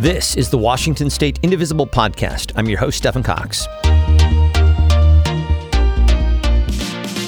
This is the Washington State Indivisible Podcast. I'm your host, Stephen Cox.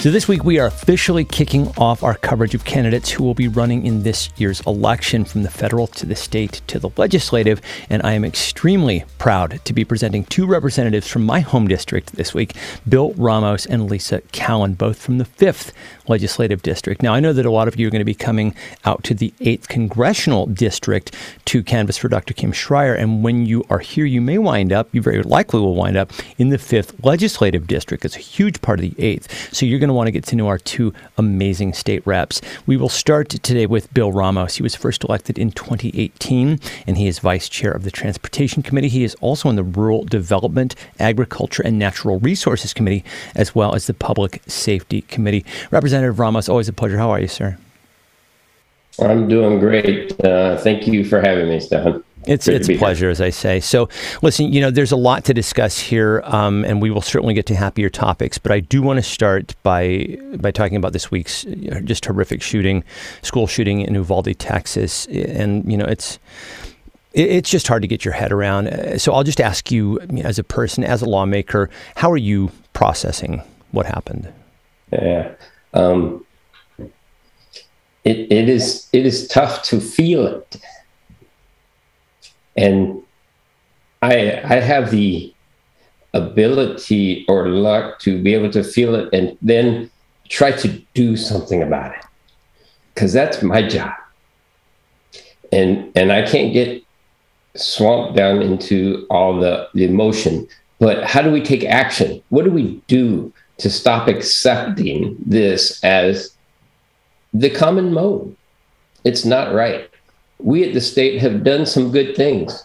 So, this week we are officially kicking off our coverage of candidates who will be running in this year's election from the federal to the state to the legislative. And I am extremely proud to be presenting two representatives from my home district this week Bill Ramos and Lisa Callan, both from the 5th legislative district. Now, I know that a lot of you are going to be coming out to the 8th congressional district to canvass for Dr. Kim Schrier. And when you are here, you may wind up, you very likely will wind up in the 5th legislative district. It's a huge part of the 8th. So, you're going to want to get to know our two amazing state reps. We will start today with Bill Ramos. He was first elected in 2018, and he is vice chair of the Transportation Committee. He is also on the Rural Development, Agriculture, and Natural Resources Committee, as well as the Public Safety Committee. Representative Ramos, always a pleasure. How are you, sir? I'm doing great. Uh, thank you for having me, Stefan. It's it's a pleasure, here. as I say. So, listen, you know, there's a lot to discuss here, um, and we will certainly get to happier topics. But I do want to start by by talking about this week's just horrific shooting, school shooting in Uvalde, Texas, and you know, it's it's just hard to get your head around. So I'll just ask you, as a person, as a lawmaker, how are you processing what happened? Yeah. Um, it, it is it is tough to feel it. And I I have the ability or luck to be able to feel it and then try to do something about it. Because that's my job. And and i can't get swamped down into all the, the emotion. But how do we take action? What do we do to stop accepting this as the common mode it's not right we at the state have done some good things.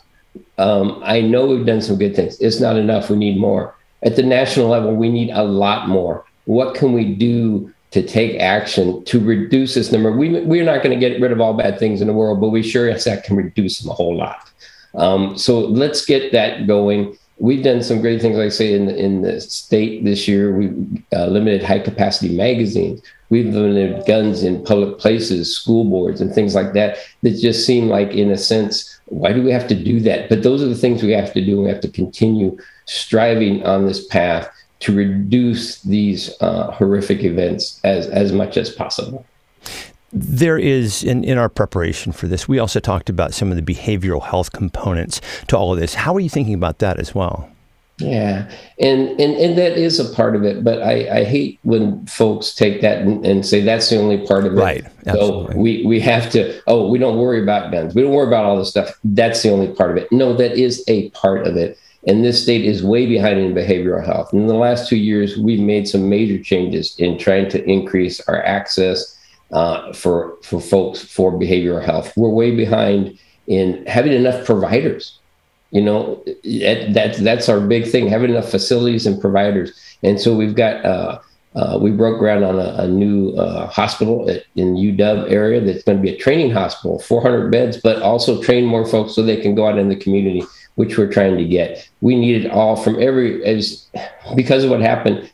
Um, I know we've done some good things. It's not enough. We need more. At the national level, we need a lot more. What can we do to take action to reduce this number? We, we're not going to get rid of all bad things in the world, but we sure as heck can reduce them a whole lot. Um, so let's get that going. We've done some great things, like I say, in the, in the state this year. We uh, limited high capacity magazines. We've limited guns in public places, school boards, and things like that that just seem like, in a sense, why do we have to do that? But those are the things we have to do. We have to continue striving on this path to reduce these uh, horrific events as, as much as possible. There is, in, in our preparation for this, we also talked about some of the behavioral health components to all of this. How are you thinking about that as well? Yeah, and and and that is a part of it, but I, I hate when folks take that and, and say that's the only part of it. Right. Absolutely. So we we have to. Oh, we don't worry about guns. We don't worry about all this stuff. That's the only part of it. No, that is a part of it. And this state is way behind in behavioral health. In the last two years, we've made some major changes in trying to increase our access uh, for for folks for behavioral health. We're way behind in having enough providers you know, that, that that's our big thing: having enough facilities and providers. And so we've got uh, uh, we broke ground on a, a new uh, hospital at, in UW area that's going to be a training hospital, 400 beds, but also train more folks so they can go out in the community, which we're trying to get. We need it all from every as because of what happened.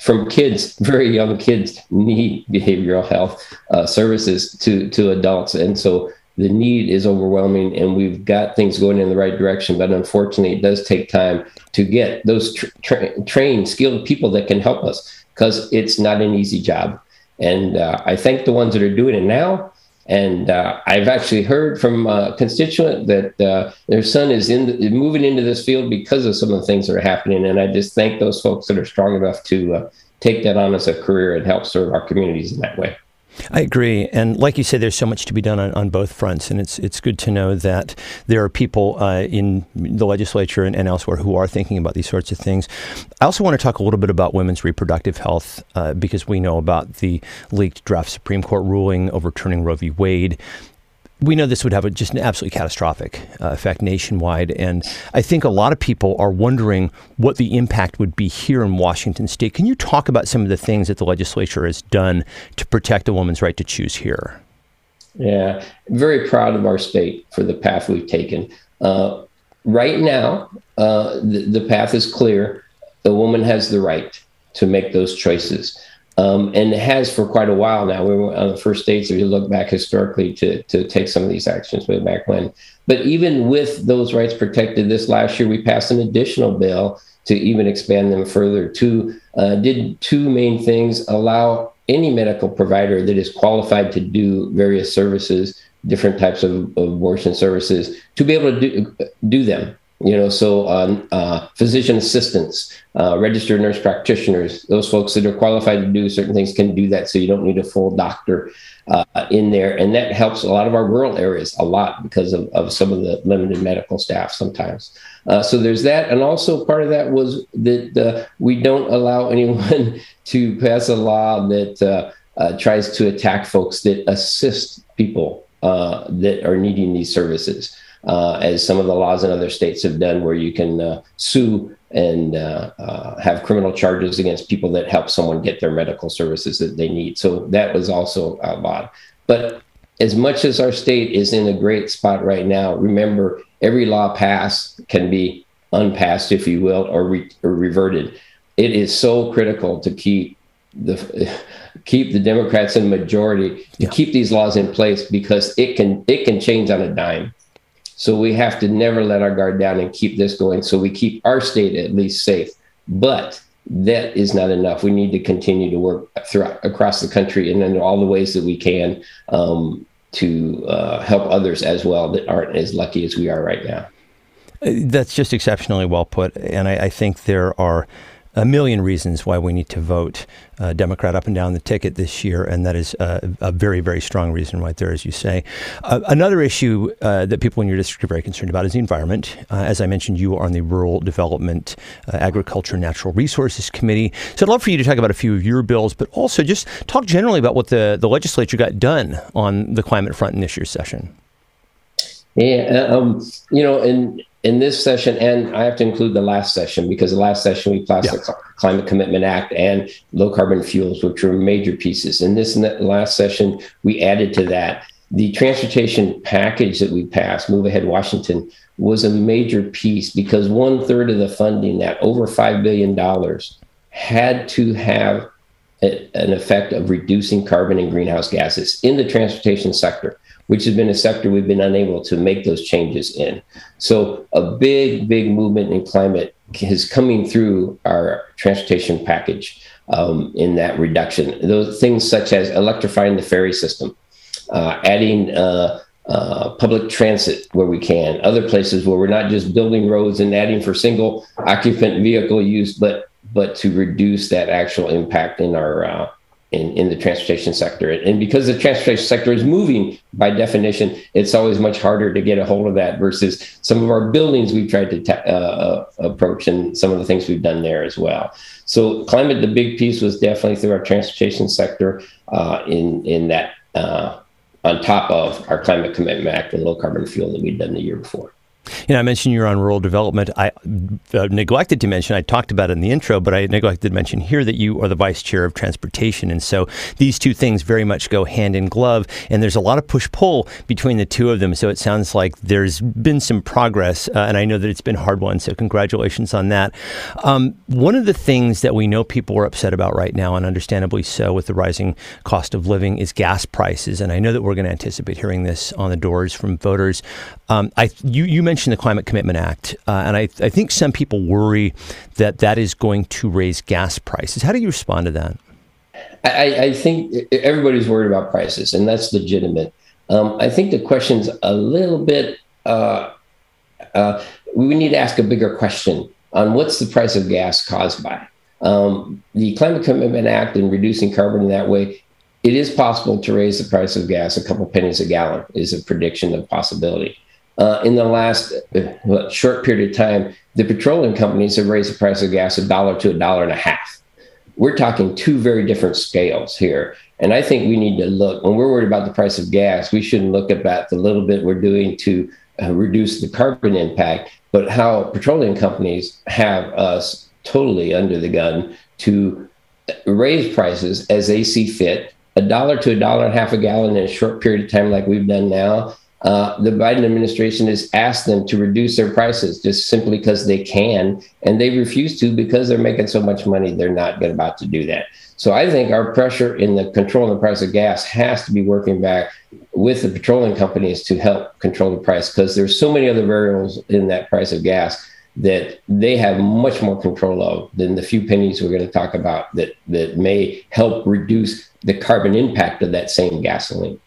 From kids, very young kids need behavioral health uh, services to to adults, and so the need is overwhelming and we've got things going in the right direction but unfortunately it does take time to get those tra- tra- trained skilled people that can help us because it's not an easy job. And uh, i thank the ones that are doing it now and uh, i've actually heard from a constituent that uh, their son is in the, moving into this field because of some of the things that are happening. And i just thank those folks that are strong enough to uh, take that on as a career and help serve our communities in that way I agree, and like you said, there's so much to be done on, on both fronts, and it's it's good to know that there are people uh, in the legislature and, and, elsewhere who are thinking about these sorts of things. I also want to talk a little bit about women's reproductive health uh, because we know about the leaked draft Supreme Court ruling overturning Roe v. Wade we know this would have a, just an absolutely catastrophic uh, effect nationwide. And I think a lot of people are wondering what the impact would be here in Washington state. Can you talk about some of the things that the legislature has done to protect a woman's right to choose here? Yeah, very proud of our state for the path we've taken. Uh, right now, uh, the, the path is clear. The woman has the right to make those choices. Um, and has for quite a while now. We were on the first states, if you look back historically, to, to take some of these actions way back when. But even with those rights protected, this last year we passed an additional bill to even expand them further. To uh, did two main things: allow any medical provider that is qualified to do various services, different types of, of abortion services, to be able to do, do them you know so um, uh, physician assistants uh, registered nurse practitioners those folks that are qualified to do certain things can do that so you don't need a full doctor uh, in there. And that helps a lot of our rural areas a lot because of, of some of the limited medical staff sometimes. Uh, so there's that and also part of that was that uh, we don't allow anyone to pass a law that uh, tries to attack folks that assist people that are needing these services uh, as some of the laws in other states have done, where you can uh, sue and uh, uh, have criminal charges against people that help someone get their medical services that they need. So that was also outlawed. But as much as our state is in a great spot right now, remember every law passed can be unpassed, if you will, or, re- or reverted. It is so critical to keep the keep the Democrats in majority to yeah. keep these laws in place because it can it can change on a dime. So we have to never let our guard down and keep this going so we keep our state at least safe. But that is not enough. We need to continue to work throughout across the country and in all the ways that we can um, to uh, help others as well that aren't as lucky as we are right now. That's just exceptionally well put. And I, I think there are a million reasons why we need to vote uh, Democrat up and down the ticket this year, and that is uh, a very, very strong reason right there, as you say. Uh, another issue uh, that people in your district are very concerned about is the environment. Uh, as I mentioned, you are on the Rural Development, uh, Agriculture, Natural Resources Committee. So I'd love for you to talk about a few of your bills, but also just talk generally about what the, the legislature got done on the climate front in this year's session. Yeah, um, you know, and in this session, and I have to include the last session because the last session we passed yeah. the Climate Commitment Act and low carbon fuels, which were major pieces. In this last session, we added to that the transportation package that we passed, Move Ahead Washington, was a major piece because one third of the funding, that over $5 billion, had to have a, an effect of reducing carbon and greenhouse gases in the transportation sector which has been a sector we've been unable to make those changes in. So a big, big movement in climate is coming through our transportation package um, in that reduction. Those things such as electrifying the ferry system, uh, adding uh, uh, public transit where we can, other places where we're not just building roads and adding for single occupant vehicle use, but but to reduce that actual impact in our uh, in, in the transportation sector. And because the transportation sector is moving by definition, it's always much harder to get a hold of that versus some of our buildings we've tried to ta- uh, uh, approach and some of the things we've done there as well. So climate, the big piece was definitely through our transportation sector uh, in, in that uh, on top of our climate commitment act and low carbon fuel that we'd done the year before. You know, I mentioned you're on rural development. I uh, neglected to mention, I talked about it in the intro, but I neglected to mention here that you are the vice chair of transportation. And so these two things very much go hand in glove. And there's a lot of push pull between the two of them. So it sounds like there's been some progress. Uh, and I know that it's been hard won. So congratulations on that. Um, one of the things that we know people are upset about right now, and understandably so with the rising cost of living, is gas prices. And I know that we're going to anticipate hearing this on the doors from voters. Um, I, you, you mentioned mentioned the Climate Commitment Act, uh, and I, I think some people worry that that is going to raise gas prices. How do you respond to that? I, I think everybody's worried about prices, and that's legitimate. Um, I think the question's a little bit. Uh, uh, we need to ask a bigger question on what's the price of gas caused by. Um, the Climate Commitment Act and reducing carbon in that way, it is possible to raise the price of gas a couple pennies a gallon. Is a prediction of possibility uh, in the last what, short period of time, the petroleum companies have raised the price of gas a dollar to a dollar and a half. We're talking two very different scales here. And I think we need to look, when we're worried about the price of gas, we shouldn't look about the little bit we're doing to uh, reduce the carbon impact, but how petroleum companies have us totally under the gun to raise prices as they see fit. A dollar to a dollar and a half a gallon in a short period of time, like we've done now, uh, the Biden administration has asked them to reduce their prices just simply because they can, and they refuse to because they're making so much money. They're not about to do that. So I think our pressure in the control of the price of gas has to be working back with the petroleum companies to help control the price because there's so many other variables in that price of gas that they have much more control of than the few pennies we're going to talk about that that may help reduce the carbon impact of that same gasoline.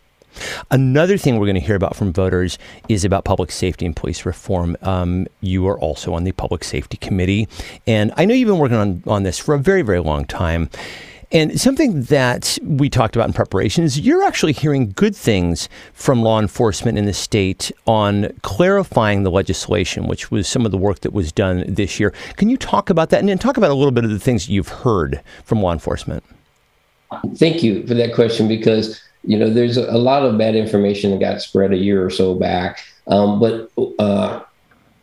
Another thing we're going to hear about from voters is about public safety and police reform. Um, you are also on the Public Safety Committee, and I know you've been working on, on this for a very, very long time. And something that we talked about in preparation is you're actually hearing good things from law enforcement in the state on clarifying the legislation, which was some of the work that was done this year. Can you talk about that and then talk about a little bit of the things you've heard from law enforcement? Thank you for that question because you know, there's a lot of bad information that got spread a year or so back. Um, but uh,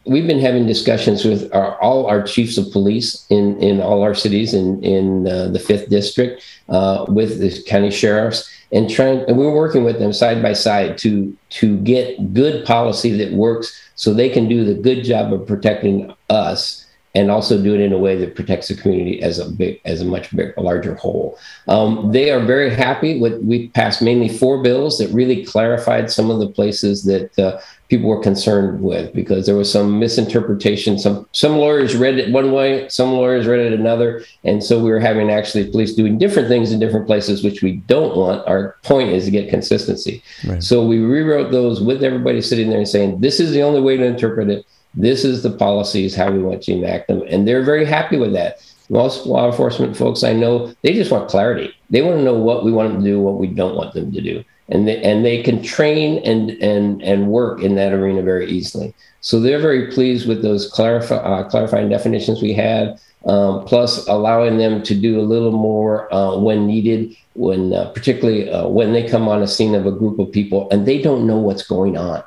we've been having discussions with our, all our chiefs of police in, in all our cities in, in uh, the fifth district, uh, with the county sheriffs, and trying. And we're working with them side by side to to get good policy that works, so they can do the good job of protecting us and also do it in a way that protects the community as a big, as a much big, a larger whole. Um, they are very happy with. We passed mainly four bills that really clarified some of the places that uh, people were concerned with because there was some misinterpretation. Some some lawyers read it one way, some lawyers read it another, and so we were having actually police doing different things in different places, which we don't want. Our point is to get consistency. Right. So we rewrote those with everybody sitting there and saying, "This is the only way to interpret it." This is the policies, how we want to enact them. And they're very happy with that. Most law enforcement folks I know, they just want clarity. They want to know what we want them to do, what we don't want them to do. And they, and they can train and, and, and work in that arena very easily. So they're very pleased with those clarify, uh, clarifying definitions we had, um, plus allowing them to do a little more uh, when needed, when uh, particularly uh, when they come on a scene of a group of people and they don't know what's going on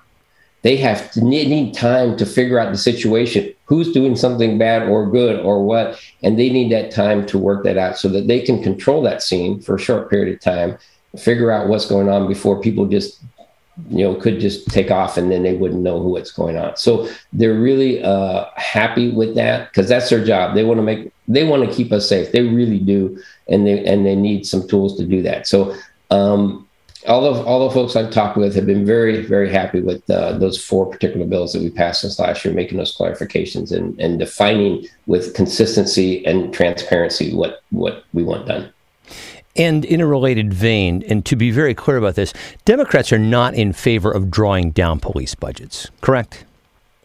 they have to need time to figure out the situation. Who's doing something bad or good or what? And they need that time to work that out so that they can control that scene for a short period of time figure out what's going on before people just you know could just take off and then they wouldn't know who what's going on. So they're really uh, happy with that because that's their job. They want to make they want to keep us safe. They really do. And they and they need some tools to do that. So um, all of all the folks I've talked with have been very very happy with uh, those four particular bills that we passed this last year, making those clarifications and and defining with consistency and transparency what what we want done. And in a related vein, and to be very clear about this, Democrats are not in favor of drawing down police budgets, correct?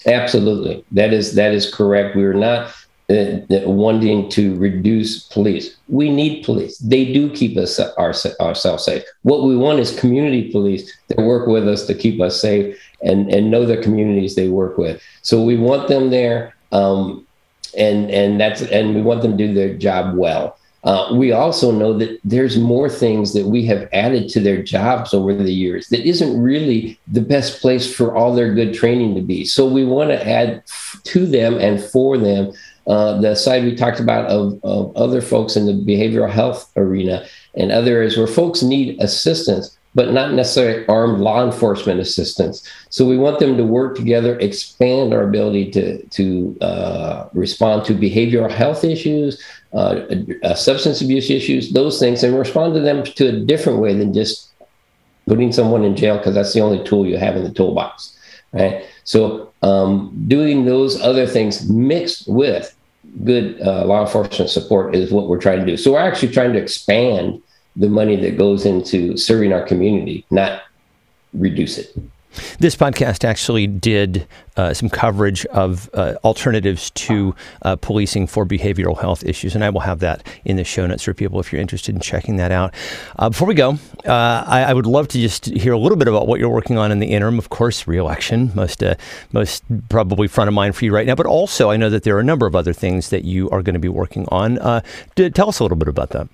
Absolutely, that is that is correct. We are not uh, wanting to reduce police. We need police. They do keep us our, ourselves safe. What we want is community police that work with us to keep us safe and, and know the communities they work with. So we want them there, um, and and that's and we want them to do their job well. Uh, we also know that there's more things that we have added to their jobs over the years that isn't really the best place for all their good training to be. So we want to add to them and for them uh, the side we talked about of, of other folks in the behavioral health arena and other areas where folks need assistance, but not necessarily armed law enforcement assistance. So we want them to work together, expand our ability to to uh, respond to behavioral health issues, uh, uh, substance abuse issues, those things, and respond to them to a different way than just putting someone in jail because that's the only tool you have in the toolbox, right? So um, doing those other things mixed with good uh, law enforcement support is what we're trying to do. So we're actually trying to expand the money that goes into serving our community, not reduce it. This podcast actually did uh, some coverage of uh, alternatives to uh, policing for behavioral health issues, and I will have that in the show notes for people if you're interested in checking that out. Uh, before we go, uh, I, I, would love to just hear a little bit about what you're working on in the interim. Of course, reelection, most uh, most probably front of mind for you right now, but also I know that there are a number of other things that you are going to be working on. tell us a little bit about that.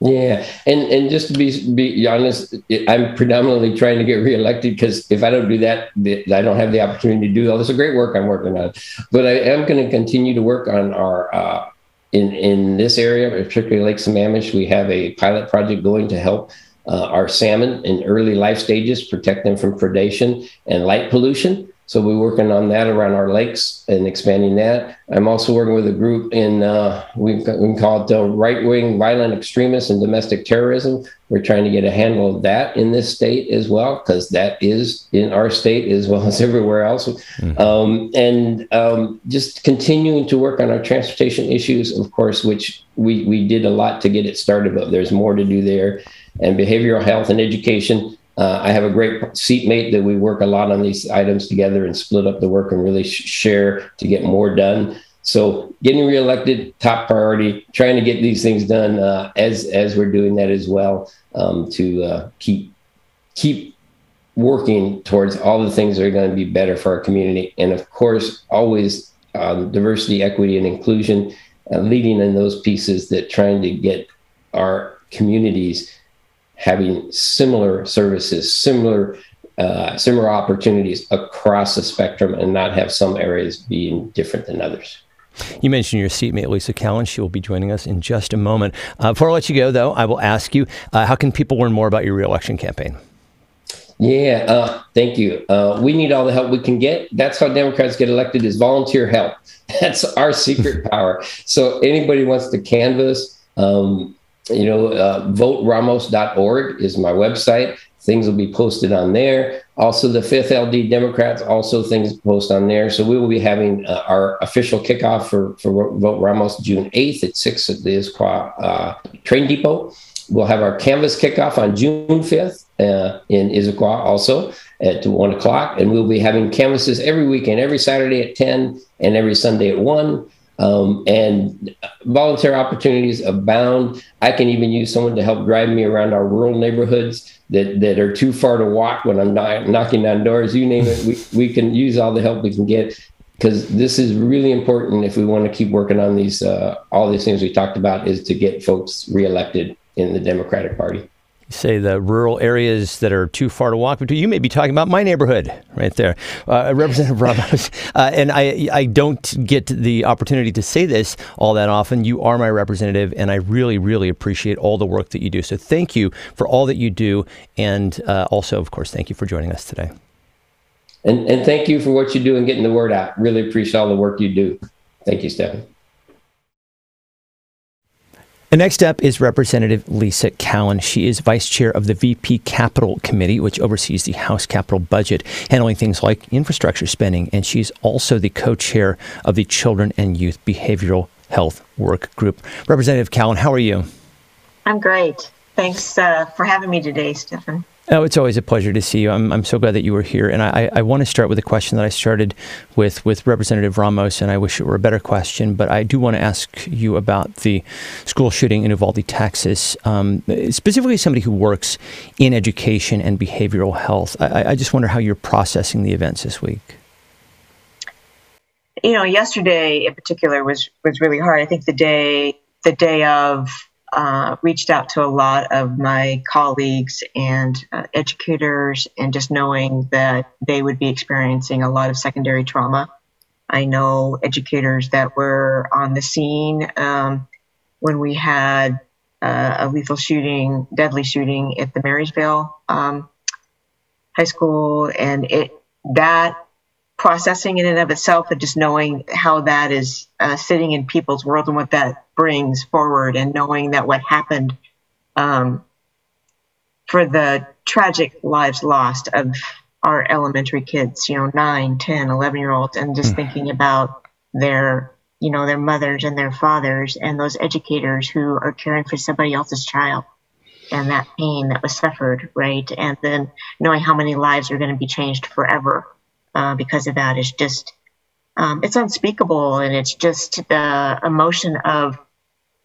Yeah, and and just to be be honest, I'm predominantly trying to get reelected because if I don't do that, I don't have the opportunity to do all this great work I'm working on. But I am going to continue to work on our uh, in in this area, particularly Lake Sammamish. We have a pilot project going to help uh, our salmon in early life stages, protect them from predation and light pollution. So we're working on that around our lakes and expanding that. I'm also working with a group in uh, we, we call it the right wing violent extremists and domestic terrorism. We're trying to get a handle of that in this state as well because that is in our state as well as everywhere else. Mm-hmm. Um, and um, just continuing to work on our transportation issues, of course, which we we did a lot to get it started, but there's more to do there. And behavioral health and education uh, I have a great seatmate that we work a lot on these items together and split up the work and really sh- share to get more done. So getting reelected, top priority. Trying to get these things done uh, as as we're doing that as well um, to uh, keep keep working towards all the things that are going to be better for our community, and of course, always um, diversity, equity, and inclusion, uh, leading in those pieces that trying to get our communities having similar services, similar uh, similar opportunities across the spectrum, and not have some areas being different than others. You mentioned your seatmate, Lisa Callan. She will be joining us in just a moment. Uh, before I let you go, though, I will ask you uh, how can people learn more about your reelection campaign? Yeah, uh, thank you. Uh, we need all the help we can get. That's how Democrats get elected is volunteer help. That's our secret power. So anybody wants to canvass, um, you know, uh, voteramos.org is my website. Things will be posted on there. Also, the fifth LD Democrats, also things post on there. So we will be having uh, our official kickoff for, for Vote Ramos June 8th at 6 at the Issaquah uh, Train Depot. We'll have our canvass kickoff on June 5th uh, in Issaquah also at 1 o'clock. And we'll be having canvasses every weekend, every Saturday at 10 and every Sunday at 1. Um, and volunteer opportunities abound. I can even use someone to help drive me around our rural neighborhoods that, that are too far to walk when I'm knocking on doors. You name it, we, we can use all the help we can get because this is really important if we want to keep working on these uh, all these things we talked about is to get folks reelected in the Democratic Party say the rural areas that are too far to walk between. You may be talking about my neighborhood right there, uh, Representative Ramos. Uh, and I, I don't get the opportunity to say this all that often. You are my representative, and I really, really appreciate all the work that you do. So thank you for all that you do, and uh, also, of course, thank you for joining us today. And, and thank you for what you do and getting the word out. Really appreciate all the work you do. Thank you, Stephen. And next up is Representative Lisa Callan. She is vice chair of the VP Capital Committee, which oversees the House capital budget, handling things like infrastructure spending. And she's also the co chair of the Children and Youth Behavioral Health Work Group. Representative Callan, how are you? I'm great. Thanks uh, for having me today, Stephen. Oh, it's always a pleasure to see you. I'm, I'm so glad that you were here. And I, I want to start with a question that I started with with Representative Ramos, and I wish it were a better question, but I do want to ask you about the school shooting in Uvalde, Texas. Um, specifically, somebody who works in education and behavioral health. I, I just wonder how you're processing the events this week. You know, yesterday in particular was was really hard. I think the day the day of uh, reached out to a lot of my colleagues and uh, educators, and just knowing that they would be experiencing a lot of secondary trauma. I know educators that were on the scene um, when we had uh, a lethal shooting, deadly shooting at the Marysville um, High School, and it that processing in and of itself and just knowing how that is uh, sitting in people's world and what that brings forward and knowing that what happened um, for the tragic lives lost of our elementary kids you know 9 10 11 year olds and just mm. thinking about their you know their mothers and their fathers and those educators who are caring for somebody else's child and that pain that was suffered right and then knowing how many lives are going to be changed forever uh, because of that is just um, it's unspeakable and it's just the emotion of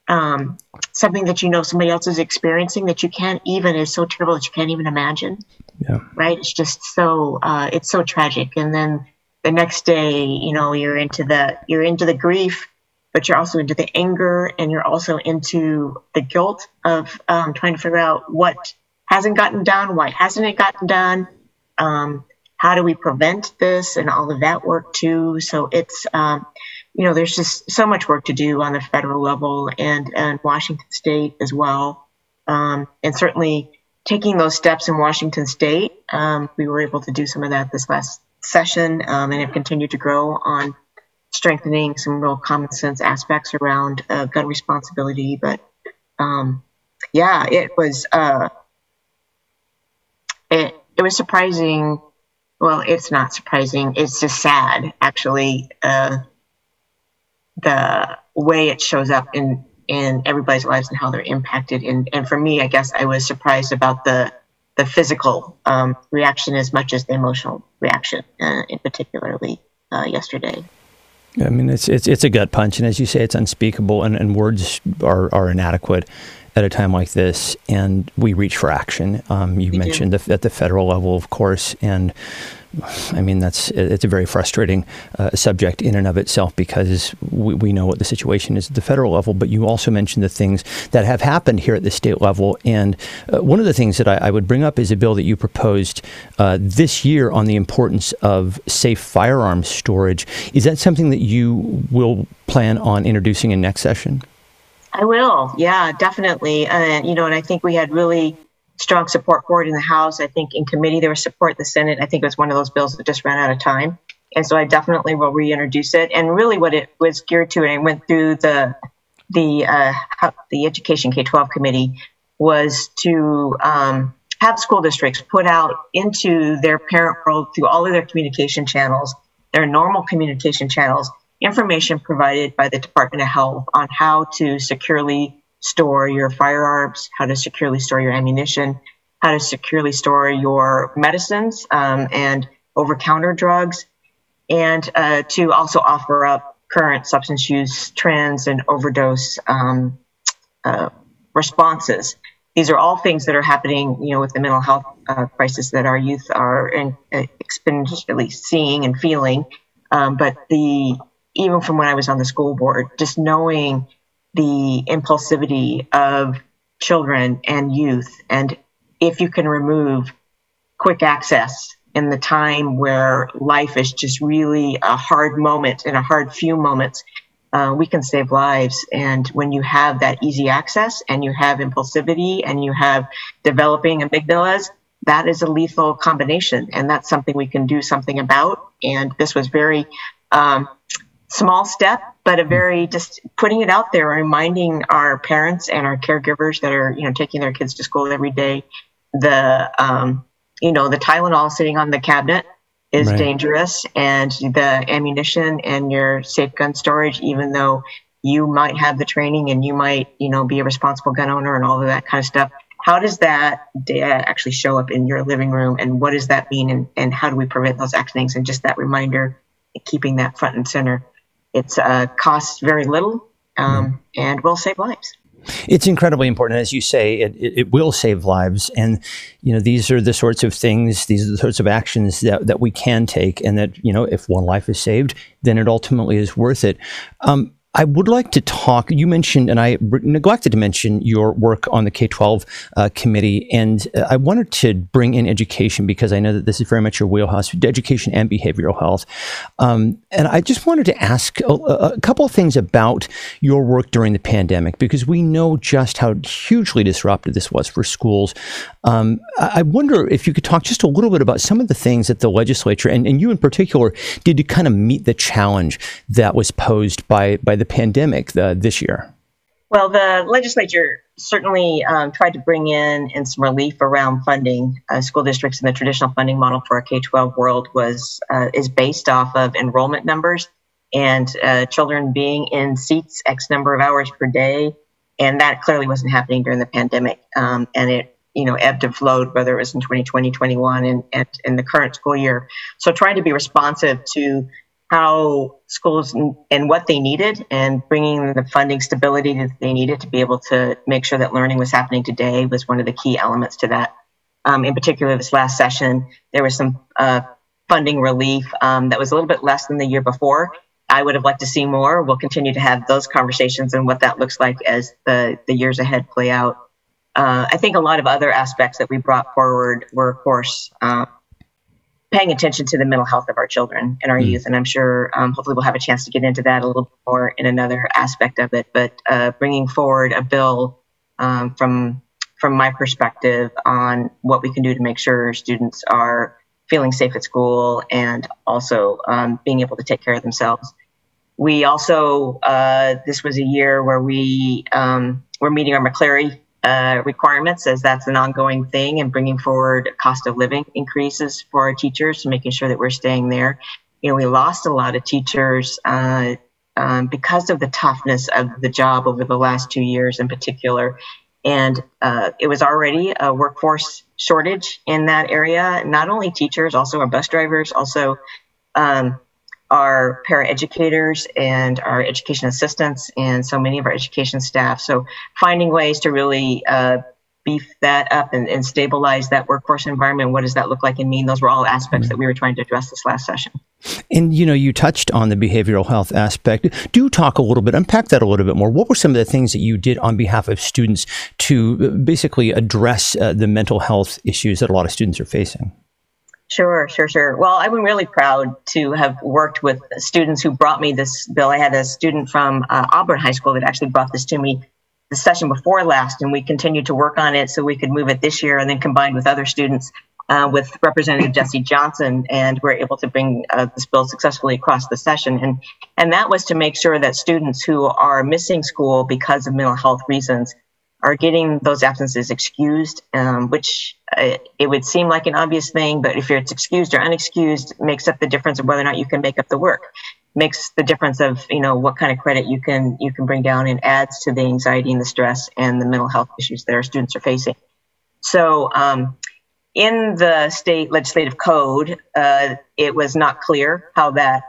um, something that you know somebody else is experiencing that you can't even is so terrible that you can't even imagine. Yeah. Right? It's just so uh, it's so tragic. And then the next day you know you're into the you're into the grief but you're also into the anger and you're also into the guilt of um, trying to figure out what hasn't gotten done why hasn't it gotten done. Um, how do we prevent this and all of that work too. So it's, um, you know, there's just so much work to do on the federal level and, and Washington state as well. Um, and certainly taking those steps in Washington State. Um, we were able to do some of that this last session um, and have continued to grow on strengthening some real common sense aspects around uh, gun responsibility. But um, yeah, it was uh, it it was surprising. Well, it's not surprising. It's just sad, actually. Uh, the way it shows up in in everybody's lives and how they're impacted. And and for me, I guess I was surprised about the the physical um, reaction as much as the emotional reaction, uh, in particularly uh, yesterday. I mean, it's it's it's a gut punch, and as you say, it's unspeakable, and, and words are, are inadequate at a time like this. And we reach for action. Um, you we mentioned the, at the federal level, of course, and I mean, that's it's a very frustrating uh, subject in and of itself because we, we know what the situation is at the federal level. But you also mentioned the things that have happened here at the state level, and uh, one of the things that I, I, would bring up is a bill that you proposed uh, this year on the importance of safe firearms storage. Is that something that you will plan on introducing in next session? I will. Yeah, definitely. Uh, you know, and I think we had really strong support for it in the House. I think in committee there was support in the Senate. I think it was one of those bills that just ran out of time. And so I definitely will reintroduce it. And really, what it was geared to, and I went through the the uh, the Education K twelve committee, was to um, have school districts put out into their parent world through all of their communication channels, their normal communication channels, information provided by the Department of Health on how to securely store your firearms, how to securely store your ammunition, how to securely store your medicines um, and over counter drugs, and uh, to also offer up current substance use trends and overdose um, uh, responses. These are all things that are happening, you know, with the mental health uh, crisis that our youth are in, uh, exponentially seeing and feeling. Um, but the even from when I was on the school board, just knowing the impulsivity of children and youth. And if you can remove quick access in the time where life is just really a hard moment and a hard few moments, uh, we can save lives. And when you have that easy access and you have impulsivity and you have developing amygdalas, that is a lethal combination. And that's something we can do something about. And this was very um, small step, but a very just putting it out there, reminding our parents and our caregivers that are you know taking their kids to school every day, the um, you know the Tylenol sitting on the cabinet is right. dangerous, and the ammunition and your safe gun storage, even though you might have the training and you might you know be a responsible gun owner and all of that kind of stuff. How does that data actually show up in your living room, and what does that mean, and, and how do we prevent those accidents? And just that reminder, keeping that front and center it uh, costs very little um, mm. and will save lives. It's incredibly important, as you say. It, it, it, will save lives, and you know these are the sorts of things, these are the sorts of actions that, that we can take, and that you know if one life is saved, then it ultimately is worth it. Um, I would like to talk. You mentioned, and I neglected to mention your work on the K 12 uh, committee. And uh, I wanted to bring in education because I know that this is very much your wheelhouse education and behavioral health. Um, and I just wanted to ask a, a, couple of things about your work during the pandemic because we know just how hugely disruptive this was for schools. Um, I wonder if you could talk just a little bit about some of the things that the legislature and, and you in particular did to kind of meet the challenge that was posed by, by the pandemic uh, this year? Well, the legislature certainly um, tried to bring in in some relief around funding. Uh, school districts in the traditional funding model for a K twelve world was uh, is based off of enrollment numbers and uh, children being in seats X number of hours per day, and that clearly wasn't happening during the pandemic. Um, and it you know ebbed and flowed whether it was in 2020 21 and, and in the current school year so trying to be responsive to how schools and what they needed and bringing the funding stability that they needed to be able to make sure that learning was happening today was one of the key elements to that. Um, in particular, this last session, there was some uh, funding relief um, that was a little bit less than the year before. I would have liked to see more. We'll continue to have those conversations and what that looks like as the, the years ahead play out. Uh, I think a lot of other aspects that we brought forward were, of course, uh, paying attention to the mental health of our children and our mm. youth. And I'm sure um, hopefully we'll have a chance to get into that a little bit more in another aspect of it. But uh, bringing forward a bill um, from from my perspective on what we can do to make sure students are feeling safe at school and also um, being able to take care of themselves. We also, uh, this was a year where we um, were meeting our McCleary uh, requirements as that's an ongoing thing and bringing forward cost of living increases for our teachers, making sure that we're staying there. You know, we lost a lot of teachers uh, um, because of the toughness of the job over the last two years in particular. And uh, it was already a workforce shortage in that area, not only teachers, also our bus drivers, also um, our paraeducators and our education assistants and so many of our education staff. So finding ways to really uh, beef that up and, and, stabilize that workforce environment. What does that look like and mean? Those were all aspects mm-hmm. that we were trying to address this last session. And you know, you touched on the behavioral health aspect. Do talk a little bit, unpack that a little bit more. What were some of the things that you did on behalf of students to basically address uh, the mental health issues that a lot of students are facing? Sure, sure, sure. Well, I'm really proud to have worked with students who brought me this bill. I had a student from uh, Auburn High School that actually brought this to me the session before last, and we continued to work on it so we could move it this year and then combined with other students uh, with Representative Jesse Johnson, and we're able to bring uh, this bill successfully across the session. And, and that was to make sure that students who are missing school because of mental health reasons are getting those absences excused, um, which uh, it would seem like an obvious thing, but if it's excused or unexcused, makes up the difference of whether or not you can make up the work. Makes the difference of you know what kind of credit you can you can bring down and adds to the anxiety and the stress and the mental health issues that our students are facing. So um, in the state legislative code uh, it was not clear how that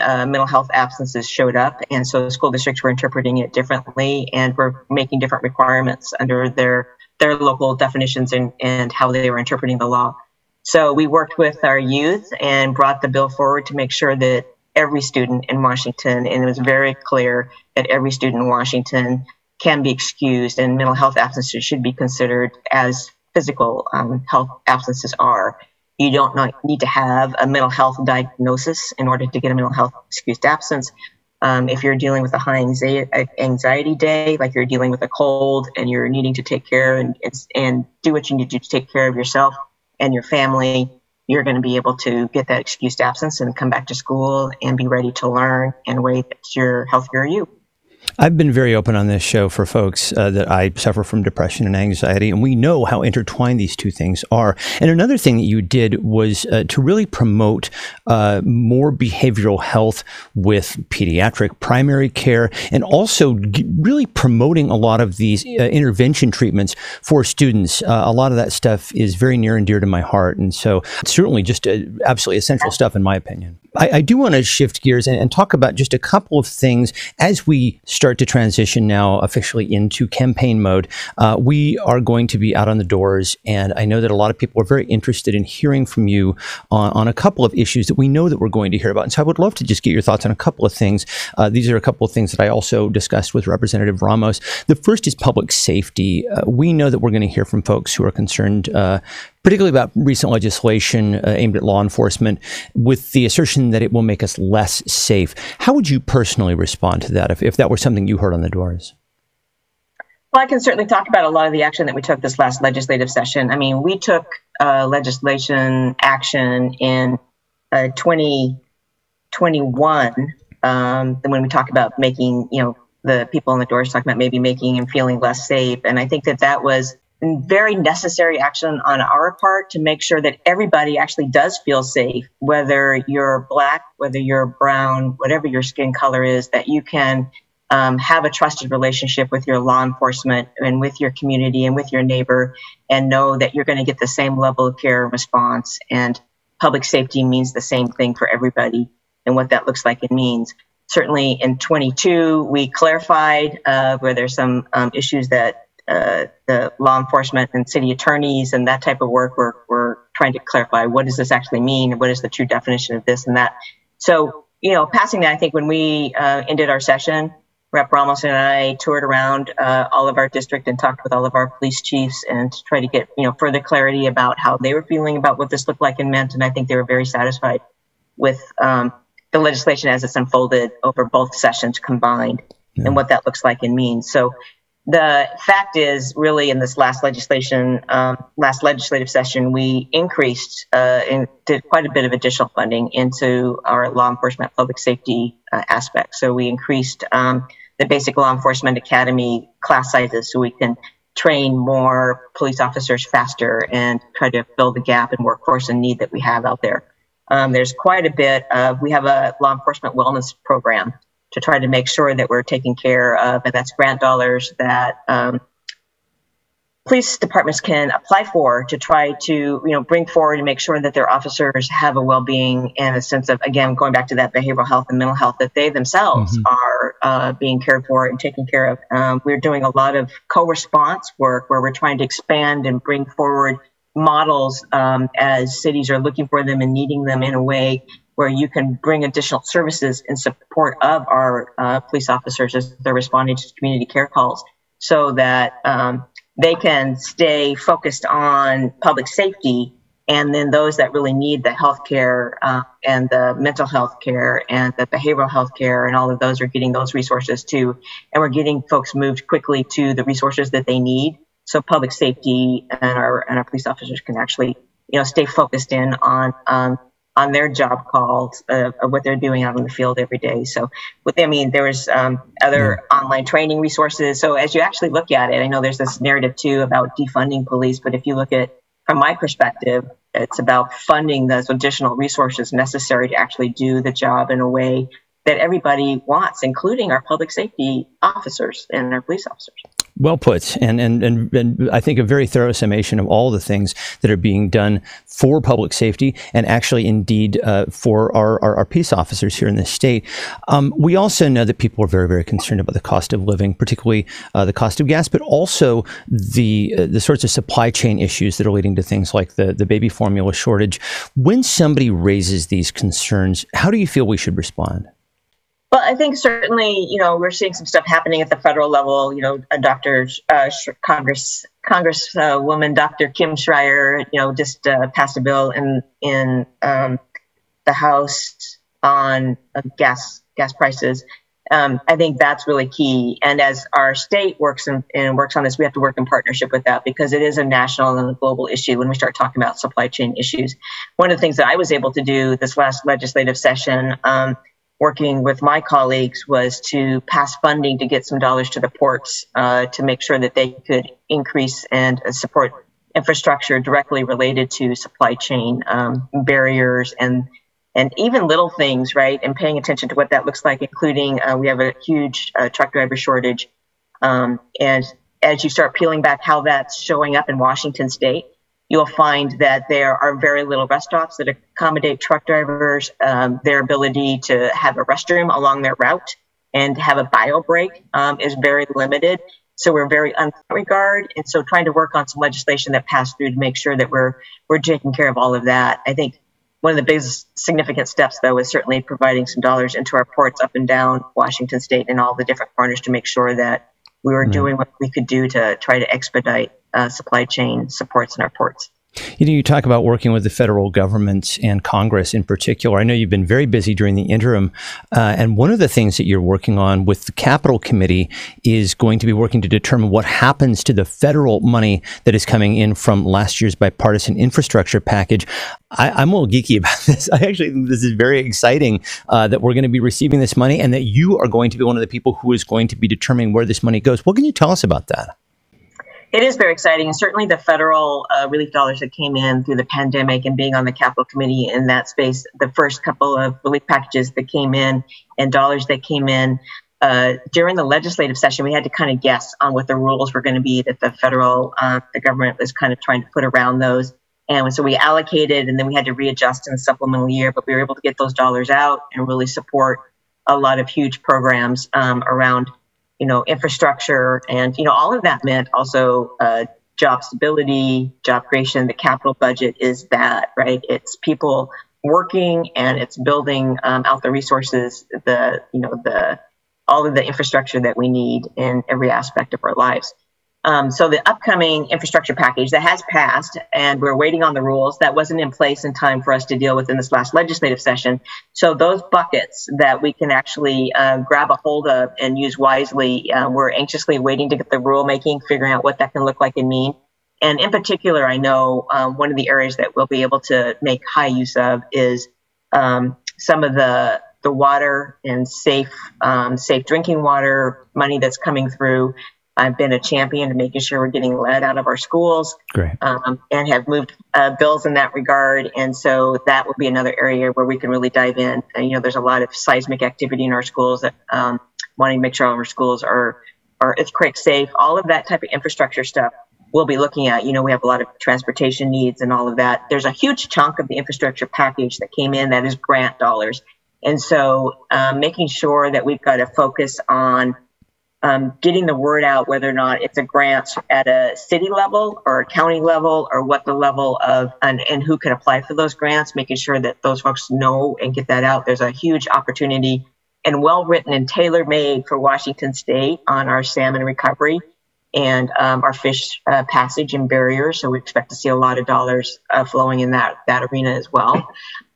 uh, mental health absences showed up and so school districts were interpreting it differently and were making different requirements under their their local definitions and, and how they were interpreting the law so we worked with our youth and brought the bill forward to make sure that every student in Washington, and it was very clear that every student in Washington can be excused, and mental health absences should be considered as physical um, health absences are. You don't need to have a mental health diagnosis in order to get a mental health excused absence. Um, if you're dealing with a high anxiety day, like you're dealing with a cold and you're needing to take care and, and do what you need to, to take care of yourself and your family, you're going to be able to get that excused absence and come back to school and be ready to learn in a way that's your healthier you. I've been very open on this show for folks uh, that I suffer from depression and anxiety, and we know how intertwined these two things are. And another thing that you did was uh, to really promote uh, more behavioral health with pediatric primary care, and also g- really promoting a lot of these uh, intervention treatments for students. Uh, a lot of that stuff is very near and dear to my heart, and so certainly just uh, absolutely essential stuff in my opinion. I, I do want to shift gears and, and, talk about just a couple of things as we start to transition now officially into campaign mode. Uh, we are going to be out on the doors, and I know that a lot of people are very interested in hearing from you on, on a couple of issues that we know that we're going to hear about. And so I would love to just get your thoughts on a couple of things. Uh, these are a couple of things that I also discussed with Representative Ramos. The first is public safety. Uh, we know that we're going to hear from folks who are concerned uh, particularly about recent legislation uh, aimed at law enforcement, with the assertion that it will make us less safe. How would you personally respond to that if, if that were something you heard on the doors? Well, I can certainly talk about a lot of the action that we took this last legislative session. I mean, we took uh, legislation action in uh, 2021 um, when we talk about making, you know, the people on the doors talking about maybe making and feeling less safe. And I think that that was very necessary action on our part to make sure that everybody actually does feel safe, whether you're black, whether you're brown, whatever your skin color is, that you can um, have a trusted relationship with your law enforcement and with your community and with your neighbor and know that you're going to get the same level of care and response. And public safety means the same thing for everybody and what that looks like and means. Certainly in 22, we clarified uh, where there's some um, issues that uh, the law enforcement and city attorneys and that type of work, we're, we're trying to clarify what does this actually mean? And what is the true definition of this and that? So, you know, passing that, I think when we uh, ended our session, Rep. Ramos and I toured around uh, all of our district and talked with all of our police chiefs and to try to get, you know, further clarity about how they were feeling about what this looked like and meant. And I think they were very satisfied with um, the legislation as it's unfolded over both sessions combined yeah. and what that looks like and means. So the fact is, really, in this last legislation, um, last legislative session, we increased uh, did quite a bit of additional funding into our law enforcement public safety uh, aspect. So we increased um, the basic law enforcement academy class sizes so we can train more police officers faster and try to fill the gap in workforce and need that we have out there. Um, there's quite a bit of, we have a law enforcement wellness program to try to make sure that we're taking care of, and that's grant dollars that um, police departments can apply for to try to you know bring forward and make sure that their officers have a well-being and a sense of again going back to that behavioral health and mental health that they themselves mm-hmm. are uh, being cared for and taken care of um, we're doing a lot of co-response work where we're trying to expand and bring forward models um, as cities are looking for them and needing them in a way where you can bring additional services in support of our uh, police officers as they're responding to community care calls so that um, they can stay focused on public safety and then those that really need the health care uh, and the mental health care and the behavioral health care and all of those are getting those resources too. And we're getting folks moved quickly to the resources that they need so public safety and our and our police officers can actually you know stay focused in on um, on their job calls uh, of what they're doing out in the field every day. So, with I mean, there was um, other yeah. online training resources. So, as you actually look at it, I know there's this narrative too about defunding police, but if you look at from my perspective, it's about funding those additional resources necessary to actually do the job in a way that everybody wants, including our public safety officers and our police officers. Well put, and, and and and I think a very thorough summation of all the things that are being done for public safety, and actually, indeed, uh, for our, our, our peace officers here in the state. Um, we also know that people are very very concerned about the cost of living, particularly uh, the cost of gas, but also the uh, the sorts of supply chain issues that are leading to things like the the baby formula shortage. When somebody raises these concerns, how do you feel we should respond? Well, I think certainly, you know, we're seeing some stuff happening at the federal level. You know, a Dr. Uh, Congress Congresswoman uh, Dr. Kim Schrier, you know, just uh, passed a bill in in um, the House on uh, gas gas prices. Um, I think that's really key. And as our state works and, and works on this, we have to work in partnership with that because it is a national and a global issue when we start talking about supply chain issues. One of the things that I was able to do this last legislative session um, working with my colleagues was to pass funding to get some dollars to the ports uh, to make sure that they could increase and uh, support infrastructure directly related to supply chain um, barriers and and even little things, right? And paying attention to what that looks like, including uh, we have a huge uh, truck driver shortage, um, and as you start peeling back how that's showing up in Washington State, you'll find that there are very little rest stops that accommodate truck drivers, um, their ability to have a restroom along their route and have a bio break um, is very limited. So we're very on that regard. And so trying to work on some legislation that passed through to make sure that we're we're taking care of all of that. I think one of the biggest significant steps though is certainly providing some dollars into our ports up and down Washington state and all the different corners to make sure that we were mm-hmm. doing what we could do to try to expedite uh, supply chain supports in our ports. You know, you talk about working with the federal government and Congress in particular. I know you've been very busy during the interim, uh, and one of the things that you're working on with the Capital Committee is going to be working to determine what happens to the federal money that is coming in from last year's bipartisan infrastructure package. I, am a little geeky about this. I actually think this is very exciting uh, that we're going to be receiving this money and that you are going to be one of the people who is going to be determining where this money goes. What can you tell us about that? It is very exciting, and certainly the federal uh, relief dollars that came in through the pandemic and being on the Capital Committee in that space, the first couple of relief packages that came in and dollars that came in uh, during the legislative session, we had to kind of guess on what the rules were going to be that the federal, uh, the government was kind of trying to put around those. And so we allocated, and then we had to readjust in the supplemental year, but we were able to get those dollars out and really support a lot of huge programs um, around you know, infrastructure, and you know, all of that meant also uh, job stability, job creation. The capital budget is that, right? It's people working and it's building um, out the resources, the you know, the all of the infrastructure that we need in every aspect of our lives. Um, so the upcoming infrastructure package that has passed, and we're waiting on the rules that wasn't in place in time for us to deal with in this last legislative session. So those buckets that we can actually uh, grab a hold of and use wisely, uh, we're anxiously waiting to get the rulemaking, figuring out what that can look like and mean. And in particular, I know um, one of the areas that we'll be able to make high use of is um, some of the the water and safe um, safe drinking water money that's coming through I've been a champion of making sure we're getting lead out of our schools. Great. Um, and have moved uh, bills in that regard. And so that will be another area where we can really dive in. And, you know, there's a lot of seismic activity in our schools that um, wanting to make sure all our schools are are earthquake safe. All of that type of infrastructure stuff we'll be looking at. You know, we have a lot of transportation needs and all of that. There's a huge chunk of the infrastructure package that came in that is grant dollars. And so um, making sure that we've got a focus on um, getting the word out whether or not it's a grant at a city level or a county level or what the level of and, and who can apply for those grants making sure that those folks know and get that out. There's a huge opportunity and well written and tailor made for washington state on our salmon recovery and um, our fish uh, passage and barriers. So we expect to see a lot of dollars uh, flowing in that that arena as well.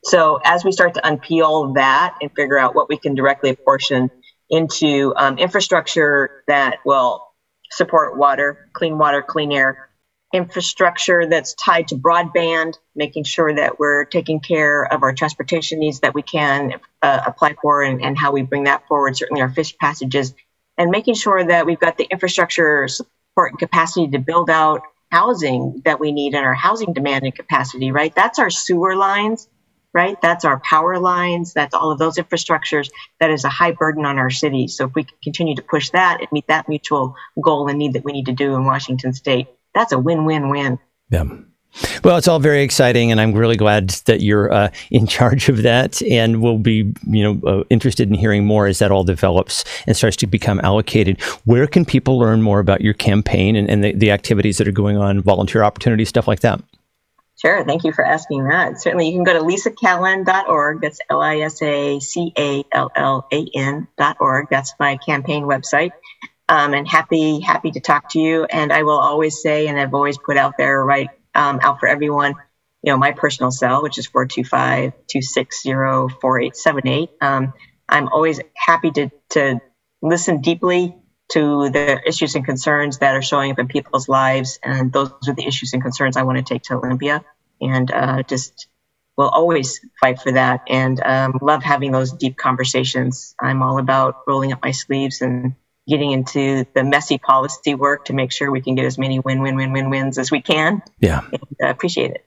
So as we start to unpeel that and figure out what we can directly apportion into um, infrastructure that will support water, clean water, clean air, infrastructure that's tied to broadband, making sure that we're taking care of our transportation needs that we can uh, apply for and, and, how we bring that forward, certainly our fish passages, and making sure that we've got the infrastructure support and capacity to build out housing that we need and our housing demand and capacity, right? That's our sewer lines right? That's our power lines, that's all of those infrastructures. That is a high burden on our cities. So if we continue to push that and meet that mutual goal and need that we need to do in Washington state, that's a win win win. Yeah. Well, it's all very exciting, and I'm really glad that you're uh, in charge of that. And we'll be, you know, uh, interested in hearing more as that all develops and starts to become allocated. Where can people learn more about your campaign and, and the, the activities that are going on, volunteer opportunities, stuff like that? Sure. Thank you for asking that. Certainly, you can go to lisacallan.org. That's L I S A C A L L A N.org. That's my campaign website. Um, and happy, happy to talk to you. And I will always say, and I've always put out there, right um, out for everyone, you know, my personal cell, which is 425 260 4878. Um, I'm always happy to, to listen deeply to the issues and concerns that are showing up in people's lives. And those are the issues and concerns I want to take to Olympia. And uh, just will always fight for that and um, love having those deep conversations. I'm all about rolling up my sleeves and getting into the messy policy work to make sure we can get as many win win win win wins as we can. Yeah. And, uh, appreciate it.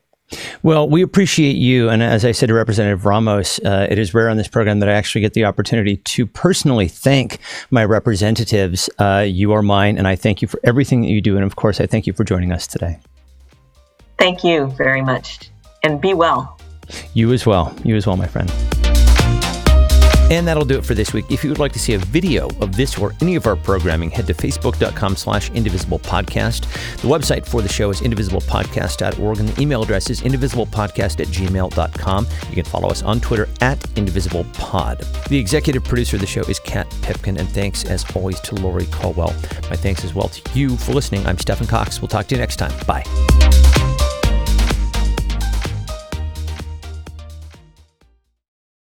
Well, we appreciate you. And as I said to Representative Ramos, uh, it is rare on this program that I actually get the opportunity to personally thank my representatives. Uh, you are mine, and I thank you for everything that you do. And of course, I thank you for joining us today. Thank you very much. And be well. You as well. You as well, my friend. And that'll do it for this week. If you would like to see a video of this or any of our programming, head to facebook.com slash indivisible podcast. The website for the show is indivisiblepodcast.org and the email address is indivisiblepodcast at gmail.com. You can follow us on Twitter at indivisiblepod. The executive producer of the show is Kat Pipkin, and thanks as always to Lori Caldwell. My thanks as well to you for listening. I'm Stephen Cox. We'll talk to you next time. Bye.